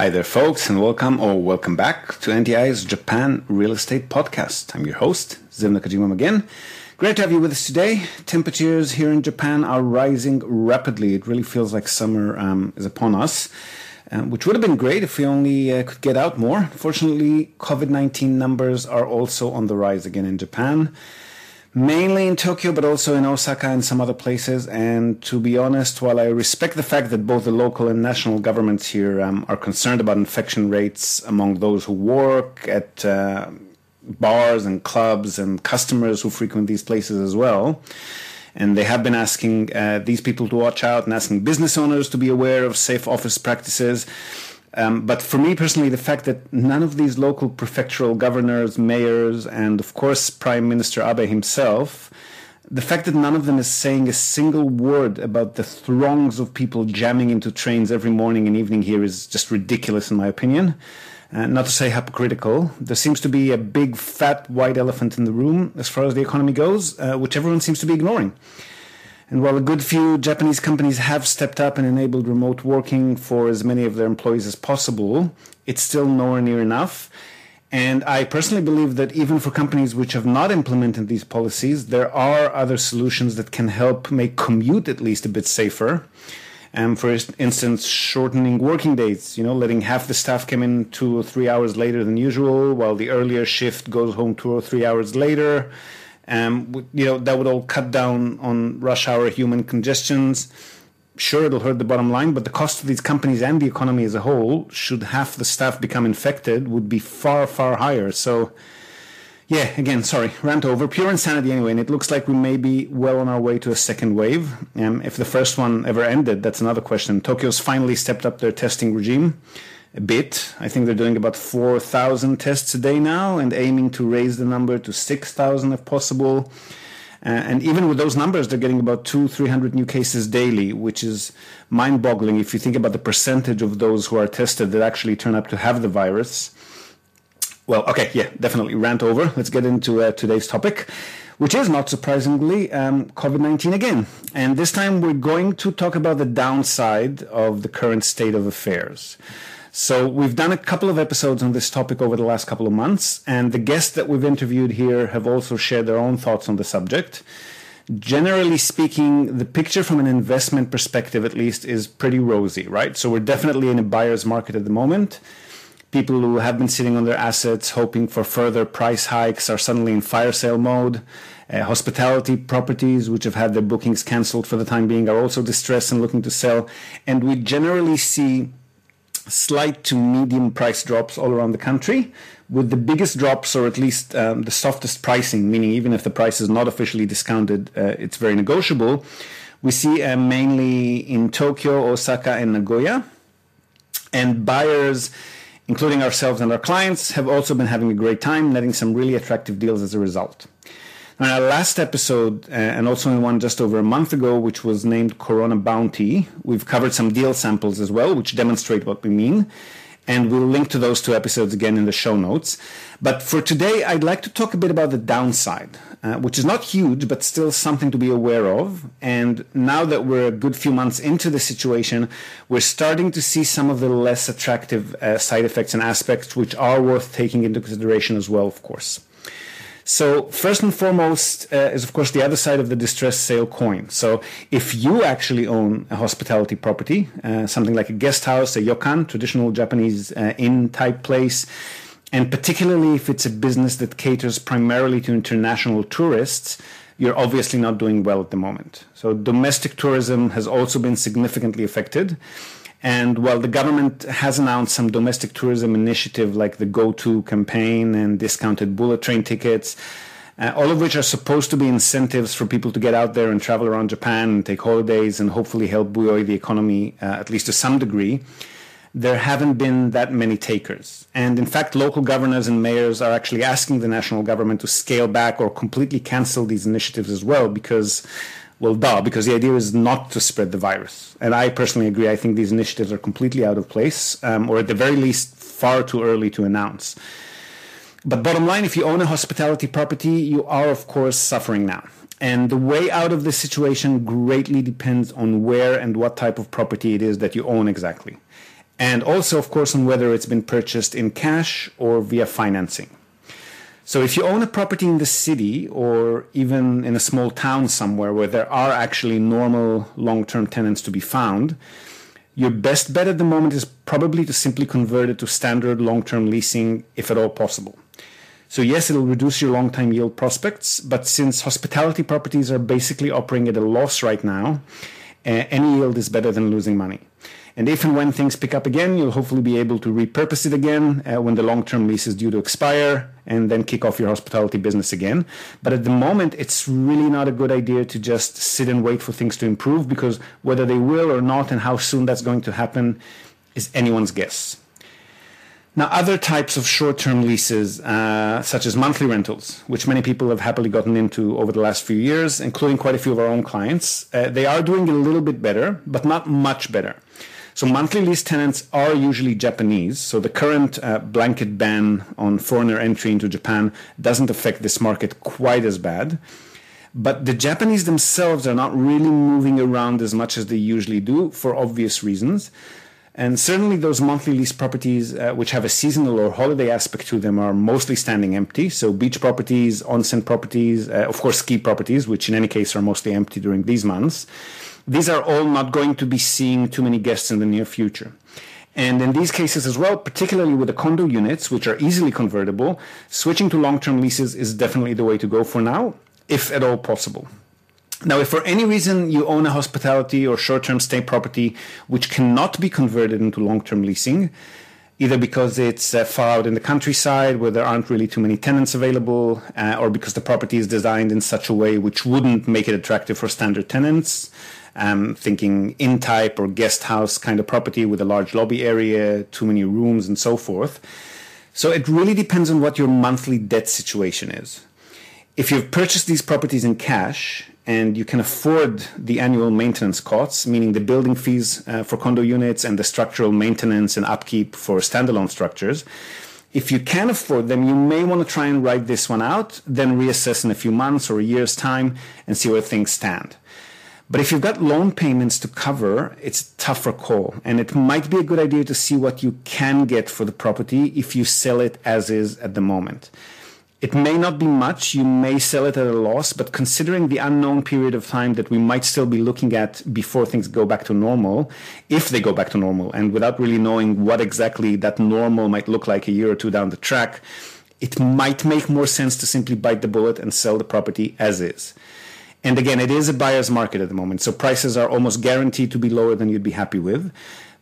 Hi there, folks, and welcome or welcome back to NTI's Japan Real Estate Podcast. I'm your host, Ziv Nakajima again. Great to have you with us today. Temperatures here in Japan are rising rapidly. It really feels like summer um, is upon us, um, which would have been great if we only uh, could get out more. Fortunately, COVID 19 numbers are also on the rise again in Japan mainly in Tokyo, but also in Osaka and some other places. And to be honest, while I respect the fact that both the local and national governments here um, are concerned about infection rates among those who work at uh, bars and clubs and customers who frequent these places as well. And they have been asking uh, these people to watch out and asking business owners to be aware of safe office practices. Um, but for me personally, the fact that none of these local prefectural governors, mayors, and of course Prime Minister Abe himself, the fact that none of them is saying a single word about the throngs of people jamming into trains every morning and evening here is just ridiculous, in my opinion. Uh, not to say hypocritical. There seems to be a big, fat, white elephant in the room as far as the economy goes, uh, which everyone seems to be ignoring. And while a good few Japanese companies have stepped up and enabled remote working for as many of their employees as possible, it's still nowhere near enough. And I personally believe that even for companies which have not implemented these policies, there are other solutions that can help make commute at least a bit safer. Um, for instance, shortening working days, you know, letting half the staff come in two or three hours later than usual, while the earlier shift goes home two or three hours later. Um, you know, that would all cut down on rush hour human congestions. Sure, it'll hurt the bottom line, but the cost of these companies and the economy as a whole, should half the staff become infected, would be far, far higher. So, yeah, again, sorry, rant over. Pure insanity anyway, and it looks like we may be well on our way to a second wave. Um, if the first one ever ended, that's another question. Tokyo's finally stepped up their testing regime a bit. I think they're doing about 4,000 tests a day now and aiming to raise the number to 6,000 if possible. Uh, and even with those numbers, they're getting about two, 300 new cases daily, which is mind boggling if you think about the percentage of those who are tested that actually turn up to have the virus. Well, okay, yeah, definitely rant over. Let's get into uh, today's topic, which is not surprisingly um, COVID 19 again. And this time we're going to talk about the downside of the current state of affairs. So we've done a couple of episodes on this topic over the last couple of months, and the guests that we've interviewed here have also shared their own thoughts on the subject. Generally speaking, the picture from an investment perspective, at least, is pretty rosy, right? So we're definitely in a buyer's market at the moment. People who have been sitting on their assets hoping for further price hikes are suddenly in fire sale mode. Uh, hospitality properties, which have had their bookings cancelled for the time being, are also distressed and looking to sell. And we generally see slight to medium price drops all around the country, with the biggest drops, or at least um, the softest pricing, meaning even if the price is not officially discounted, uh, it's very negotiable. We see uh, mainly in Tokyo, Osaka, and Nagoya. And buyers, including ourselves and our clients, have also been having a great time, netting some really attractive deals as a result. In our last episode, uh, and also in one just over a month ago, which was named Corona Bounty, we've covered some deal samples as well, which demonstrate what we mean. And we'll link to those two episodes again in the show notes. But for today, I'd like to talk a bit about the downside, uh, which is not huge, but still something to be aware of. And now that we're a good few months into the situation, we're starting to see some of the less attractive uh, side effects and aspects, which are worth taking into consideration as well, of course. So first and foremost uh, is of course the other side of the distressed sale coin. So if you actually own a hospitality property, uh, something like a guest house, a ryokan, traditional Japanese uh, inn type place, and particularly if it's a business that caters primarily to international tourists, you're obviously not doing well at the moment. So domestic tourism has also been significantly affected. And while the government has announced some domestic tourism initiative like the Go To campaign and discounted bullet train tickets, uh, all of which are supposed to be incentives for people to get out there and travel around Japan and take holidays and hopefully help buoy the economy, uh, at least to some degree, there haven't been that many takers. And in fact, local governors and mayors are actually asking the national government to scale back or completely cancel these initiatives as well because well, duh, because the idea is not to spread the virus. And I personally agree. I think these initiatives are completely out of place, um, or at the very least, far too early to announce. But bottom line, if you own a hospitality property, you are, of course, suffering now. And the way out of this situation greatly depends on where and what type of property it is that you own exactly. and also, of course, on whether it's been purchased in cash or via financing. So if you own a property in the city or even in a small town somewhere where there are actually normal long term tenants to be found, your best bet at the moment is probably to simply convert it to standard long term leasing if at all possible. So, yes, it'll reduce your long term yield prospects, but since hospitality properties are basically operating at a loss right now, uh, any yield is better than losing money. And if and when things pick up again, you'll hopefully be able to repurpose it again uh, when the long term lease is due to expire and then kick off your hospitality business again. But at the moment, it's really not a good idea to just sit and wait for things to improve because whether they will or not and how soon that's going to happen is anyone's guess. Now, other types of short term leases, uh, such as monthly rentals, which many people have happily gotten into over the last few years, including quite a few of our own clients, uh, they are doing a little bit better, but not much better. So monthly lease tenants are usually Japanese. So the current uh, blanket ban on foreigner entry into Japan doesn't affect this market quite as bad. But the Japanese themselves are not really moving around as much as they usually do for obvious reasons. And certainly those monthly lease properties uh, which have a seasonal or holiday aspect to them are mostly standing empty. So beach properties, onsen properties, uh, of course ski properties, which in any case are mostly empty during these months these are all not going to be seeing too many guests in the near future. And in these cases as well, particularly with the condo units, which are easily convertible, switching to long term leases is definitely the way to go for now, if at all possible. Now, if for any reason you own a hospitality or short term stay property which cannot be converted into long term leasing, either because it's uh, far out in the countryside where there aren't really too many tenants available, uh, or because the property is designed in such a way which wouldn't make it attractive for standard tenants, um, thinking inn type or guest house kind of property with a large lobby area, too many rooms, and so forth. So it really depends on what your monthly debt situation is. If you've purchased these properties in cash and you can afford the annual maintenance costs, meaning the building fees uh, for condo units and the structural maintenance and upkeep for standalone structures, if you can afford them, you may want to try and write this one out, then reassess in a few months or a year's time and see where things stand. But if you've got loan payments to cover, it's a tougher call. And it might be a good idea to see what you can get for the property if you sell it as is at the moment. It may not be much, you may sell it at a loss, but considering the unknown period of time that we might still be looking at before things go back to normal, if they go back to normal, and without really knowing what exactly that normal might look like a year or two down the track, it might make more sense to simply bite the bullet and sell the property as is. And again, it is a buyer's market at the moment, so prices are almost guaranteed to be lower than you'd be happy with.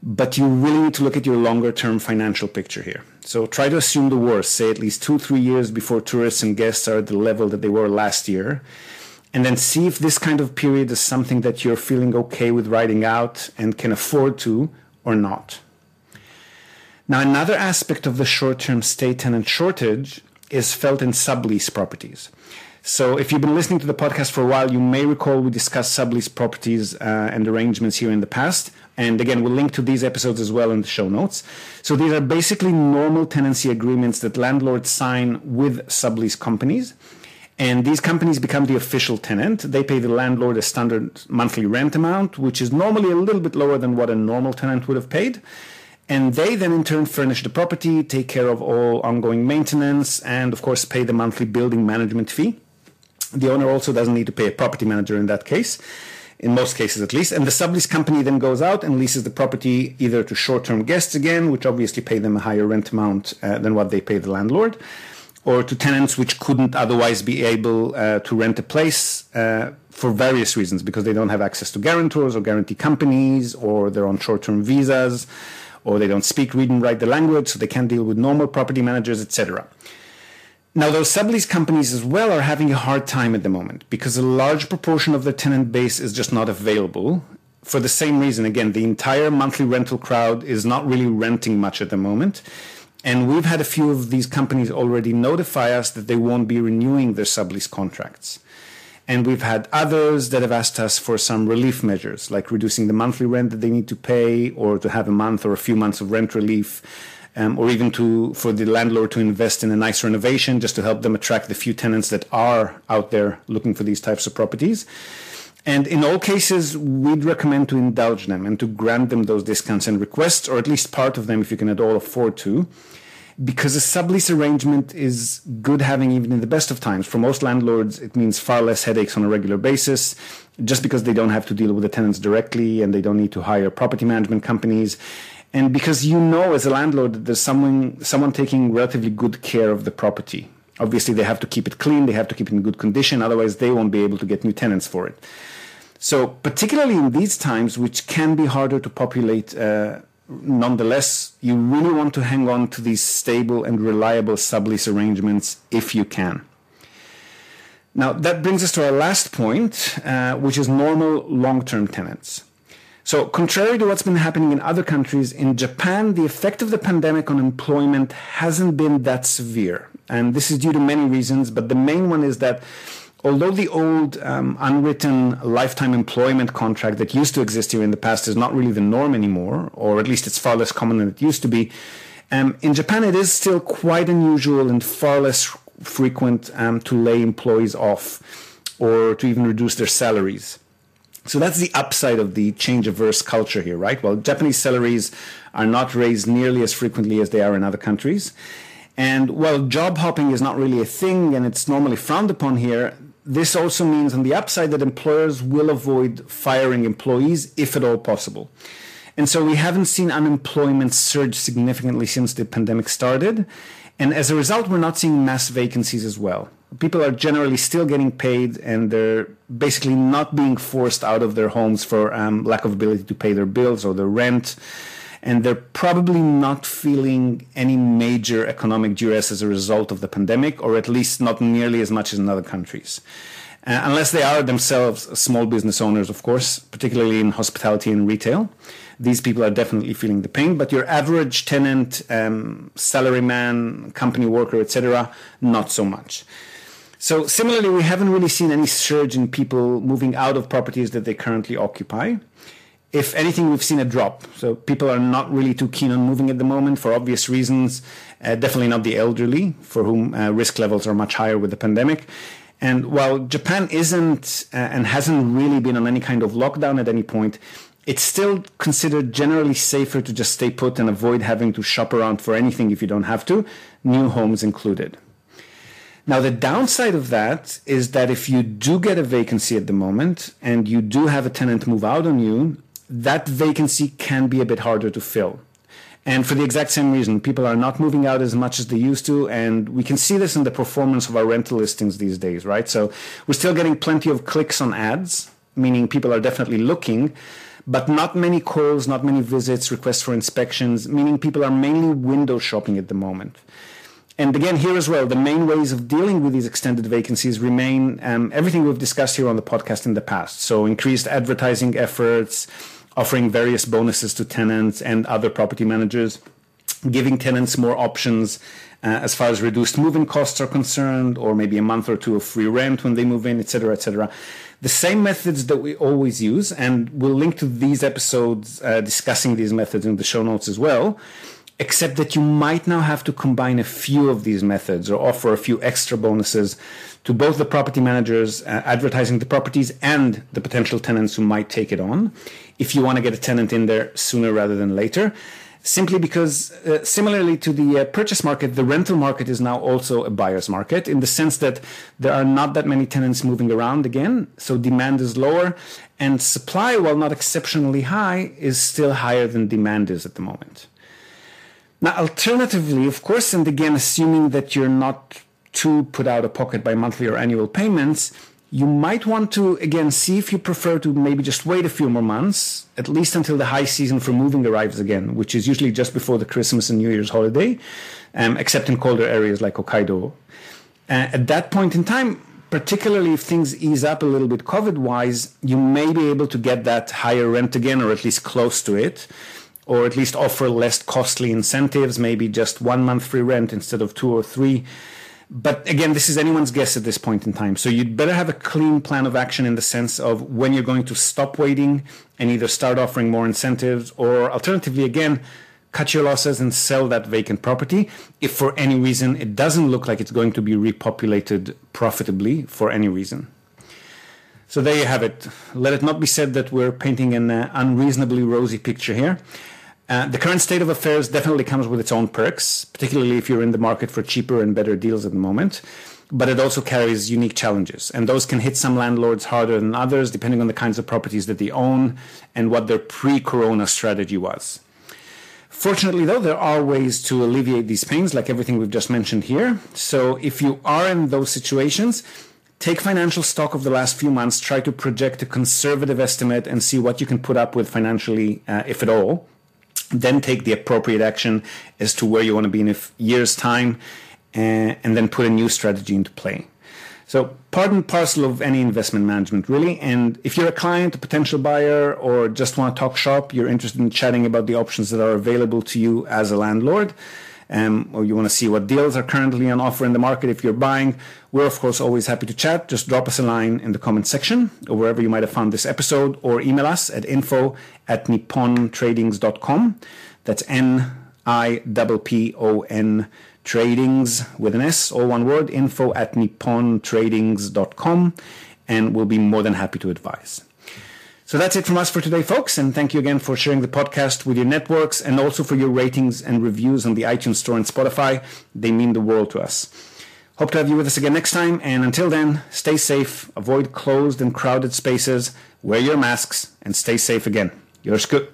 But you really need to look at your longer term financial picture here. So try to assume the worst, say at least two, three years before tourists and guests are at the level that they were last year. And then see if this kind of period is something that you're feeling okay with riding out and can afford to or not. Now, another aspect of the short term stay tenant shortage is felt in sublease properties. So, if you've been listening to the podcast for a while, you may recall we discussed sublease properties uh, and arrangements here in the past. And again, we'll link to these episodes as well in the show notes. So, these are basically normal tenancy agreements that landlords sign with sublease companies. And these companies become the official tenant. They pay the landlord a standard monthly rent amount, which is normally a little bit lower than what a normal tenant would have paid. And they then in turn furnish the property, take care of all ongoing maintenance, and of course pay the monthly building management fee. The owner also doesn't need to pay a property manager in that case, in most cases at least. And the sublease company then goes out and leases the property either to short term guests again, which obviously pay them a higher rent amount uh, than what they pay the landlord, or to tenants which couldn't otherwise be able uh, to rent a place. Uh, for various reasons, because they don't have access to guarantors or guarantee companies, or they're on short term visas, or they don't speak, read, and write the language, so they can't deal with normal property managers, etc. Now, those sublease companies as well are having a hard time at the moment because a large proportion of their tenant base is just not available. For the same reason, again, the entire monthly rental crowd is not really renting much at the moment. And we've had a few of these companies already notify us that they won't be renewing their sublease contracts. And we've had others that have asked us for some relief measures, like reducing the monthly rent that they need to pay, or to have a month or a few months of rent relief um, or even to for the landlord to invest in a nice renovation just to help them attract the few tenants that are out there looking for these types of properties. And in all cases, we'd recommend to indulge them and to grant them those discounts and requests, or at least part of them if you can at all afford to, because a sublease arrangement is good having even in the best of times. For most landlords, it means far less headaches on a regular basis, just because they don't have to deal with the tenants directly and they don't need to hire property management companies. And because you know as a landlord that there's someone someone taking relatively good care of the property. Obviously, they have to keep it clean, they have to keep it in good condition, otherwise, they won't be able to get new tenants for it. So, particularly in these times, which can be harder to populate, uh, nonetheless, you really want to hang on to these stable and reliable sublease arrangements if you can. Now, that brings us to our last point, uh, which is normal long term tenants. So, contrary to what's been happening in other countries, in Japan, the effect of the pandemic on employment hasn't been that severe. And this is due to many reasons, but the main one is that although the old um, unwritten lifetime employment contract that used to exist here in the past is not really the norm anymore, or at least it's far less common than it used to be, um, in Japan it is still quite unusual and far less frequent um, to lay employees off or to even reduce their salaries. So that's the upside of the change averse culture here, right? Well, Japanese salaries are not raised nearly as frequently as they are in other countries. And while job hopping is not really a thing and it's normally frowned upon here, this also means on the upside that employers will avoid firing employees if at all possible. And so we haven't seen unemployment surge significantly since the pandemic started. And as a result, we're not seeing mass vacancies as well. People are generally still getting paid and they're basically not being forced out of their homes for um, lack of ability to pay their bills or their rent and they're probably not feeling any major economic duress as a result of the pandemic, or at least not nearly as much as in other countries. Uh, unless they are themselves small business owners, of course, particularly in hospitality and retail. These people are definitely feeling the pain, but your average tenant, um, salaryman, company worker, etc., not so much. So, similarly, we haven't really seen any surge in people moving out of properties that they currently occupy if anything, we've seen a drop. So people are not really too keen on moving at the moment for obvious reasons. Uh, definitely not the elderly, for whom uh, risk levels are much higher with the pandemic. And while Japan isn't uh, and hasn't really been on any kind of lockdown at any point, it's still considered generally safer to just stay put and avoid having to shop around for anything if you don't have to, new homes included. Now, the downside of that is that if you do get a vacancy at the moment and you do have a tenant move out on you, that vacancy can be a bit harder to fill. And for the exact same reason, people are not moving out as much as they used to. And we can see this in the performance of our rental listings these days, right? So we're still getting plenty of clicks on ads, meaning people are definitely looking, but not many calls, not many visits, requests for inspections, meaning people are mainly window shopping at the moment. And again, here as well, the main ways of dealing with these extended vacancies remain um, everything we've discussed here on the podcast in the past. So increased advertising efforts, offering various bonuses to tenants and other property managers, giving tenants more options uh, as far as reduced moving costs are concerned, or maybe a month or two of free rent when they move in, etc., etc. The same methods that we always use, and we'll link to these episodes uh, discussing these methods in the show notes as well except that you might now have to combine a few of these methods or offer a few extra bonuses to both the property managers uh, advertising the properties and the potential tenants who might take it on if you want to get a tenant in there sooner rather than later. Simply because uh, similarly to the uh, purchase market the rental market is now also a buyer's market in the sense that there are not that many tenants moving around again so demand is lower and supply while not exceptionally high is still higher than demand is at the moment now, alternatively, of course, and again, assuming that you're not too put out of pocket by monthly or annual payments, you might want to again see if you prefer to maybe just wait a few more months, at least until the high season for moving arrives again, which is usually just before the Christmas and New Year's holiday, um, except in colder areas like Hokkaido. Uh, at that point in time, particularly if things ease up a little bit COVID wise, you may be able to get that higher rent again, or at least close to it or at least offer less costly incentives, maybe just one month free rent instead of two or three. But again, this is anyone's guess at this point in time. So you'd better have a clean plan of action in the sense of when you're going to stop waiting and either start offering more incentives or alternatively, again, cut your losses and sell that vacant property if for any reason it doesn't look like it's going to be repopulated profitably for any reason. So there you have it. Let it not be said that we're painting an uh, unreasonably rosy picture here. Uh, the current state of affairs definitely comes with its own perks, particularly if you're in the market for cheaper and better deals at the moment. But it also carries unique challenges, and those can hit some landlords harder than others, depending on the kinds of properties that they own and what their pre corona strategy was. Fortunately, though, there are ways to alleviate these pains, like everything we've just mentioned here. So if you are in those situations, take financial stock of the last few months, try to project a conservative estimate, and see what you can put up with financially, uh, if at all then take the appropriate action as to where you want to be in a year's time, and, and then put a new strategy into play. So, part and parcel of any investment management, really. And if you're a client, a potential buyer, or just want to talk shop, you're interested in chatting about the options that are available to you as a landlord, um, or you want to see what deals are currently on offer in the market if you're buying, we're of course always happy to chat. Just drop us a line in the comment section or wherever you might have found this episode, or email us at info at nippontradings.com. That's N I P P O N tradings with an S, all one word, info at nippontradings.com, and we'll be more than happy to advise. So that's it from us for today, folks. And thank you again for sharing the podcast with your networks and also for your ratings and reviews on the iTunes Store and Spotify. They mean the world to us. Hope to have you with us again next time. And until then, stay safe, avoid closed and crowded spaces, wear your masks, and stay safe again. Yours good.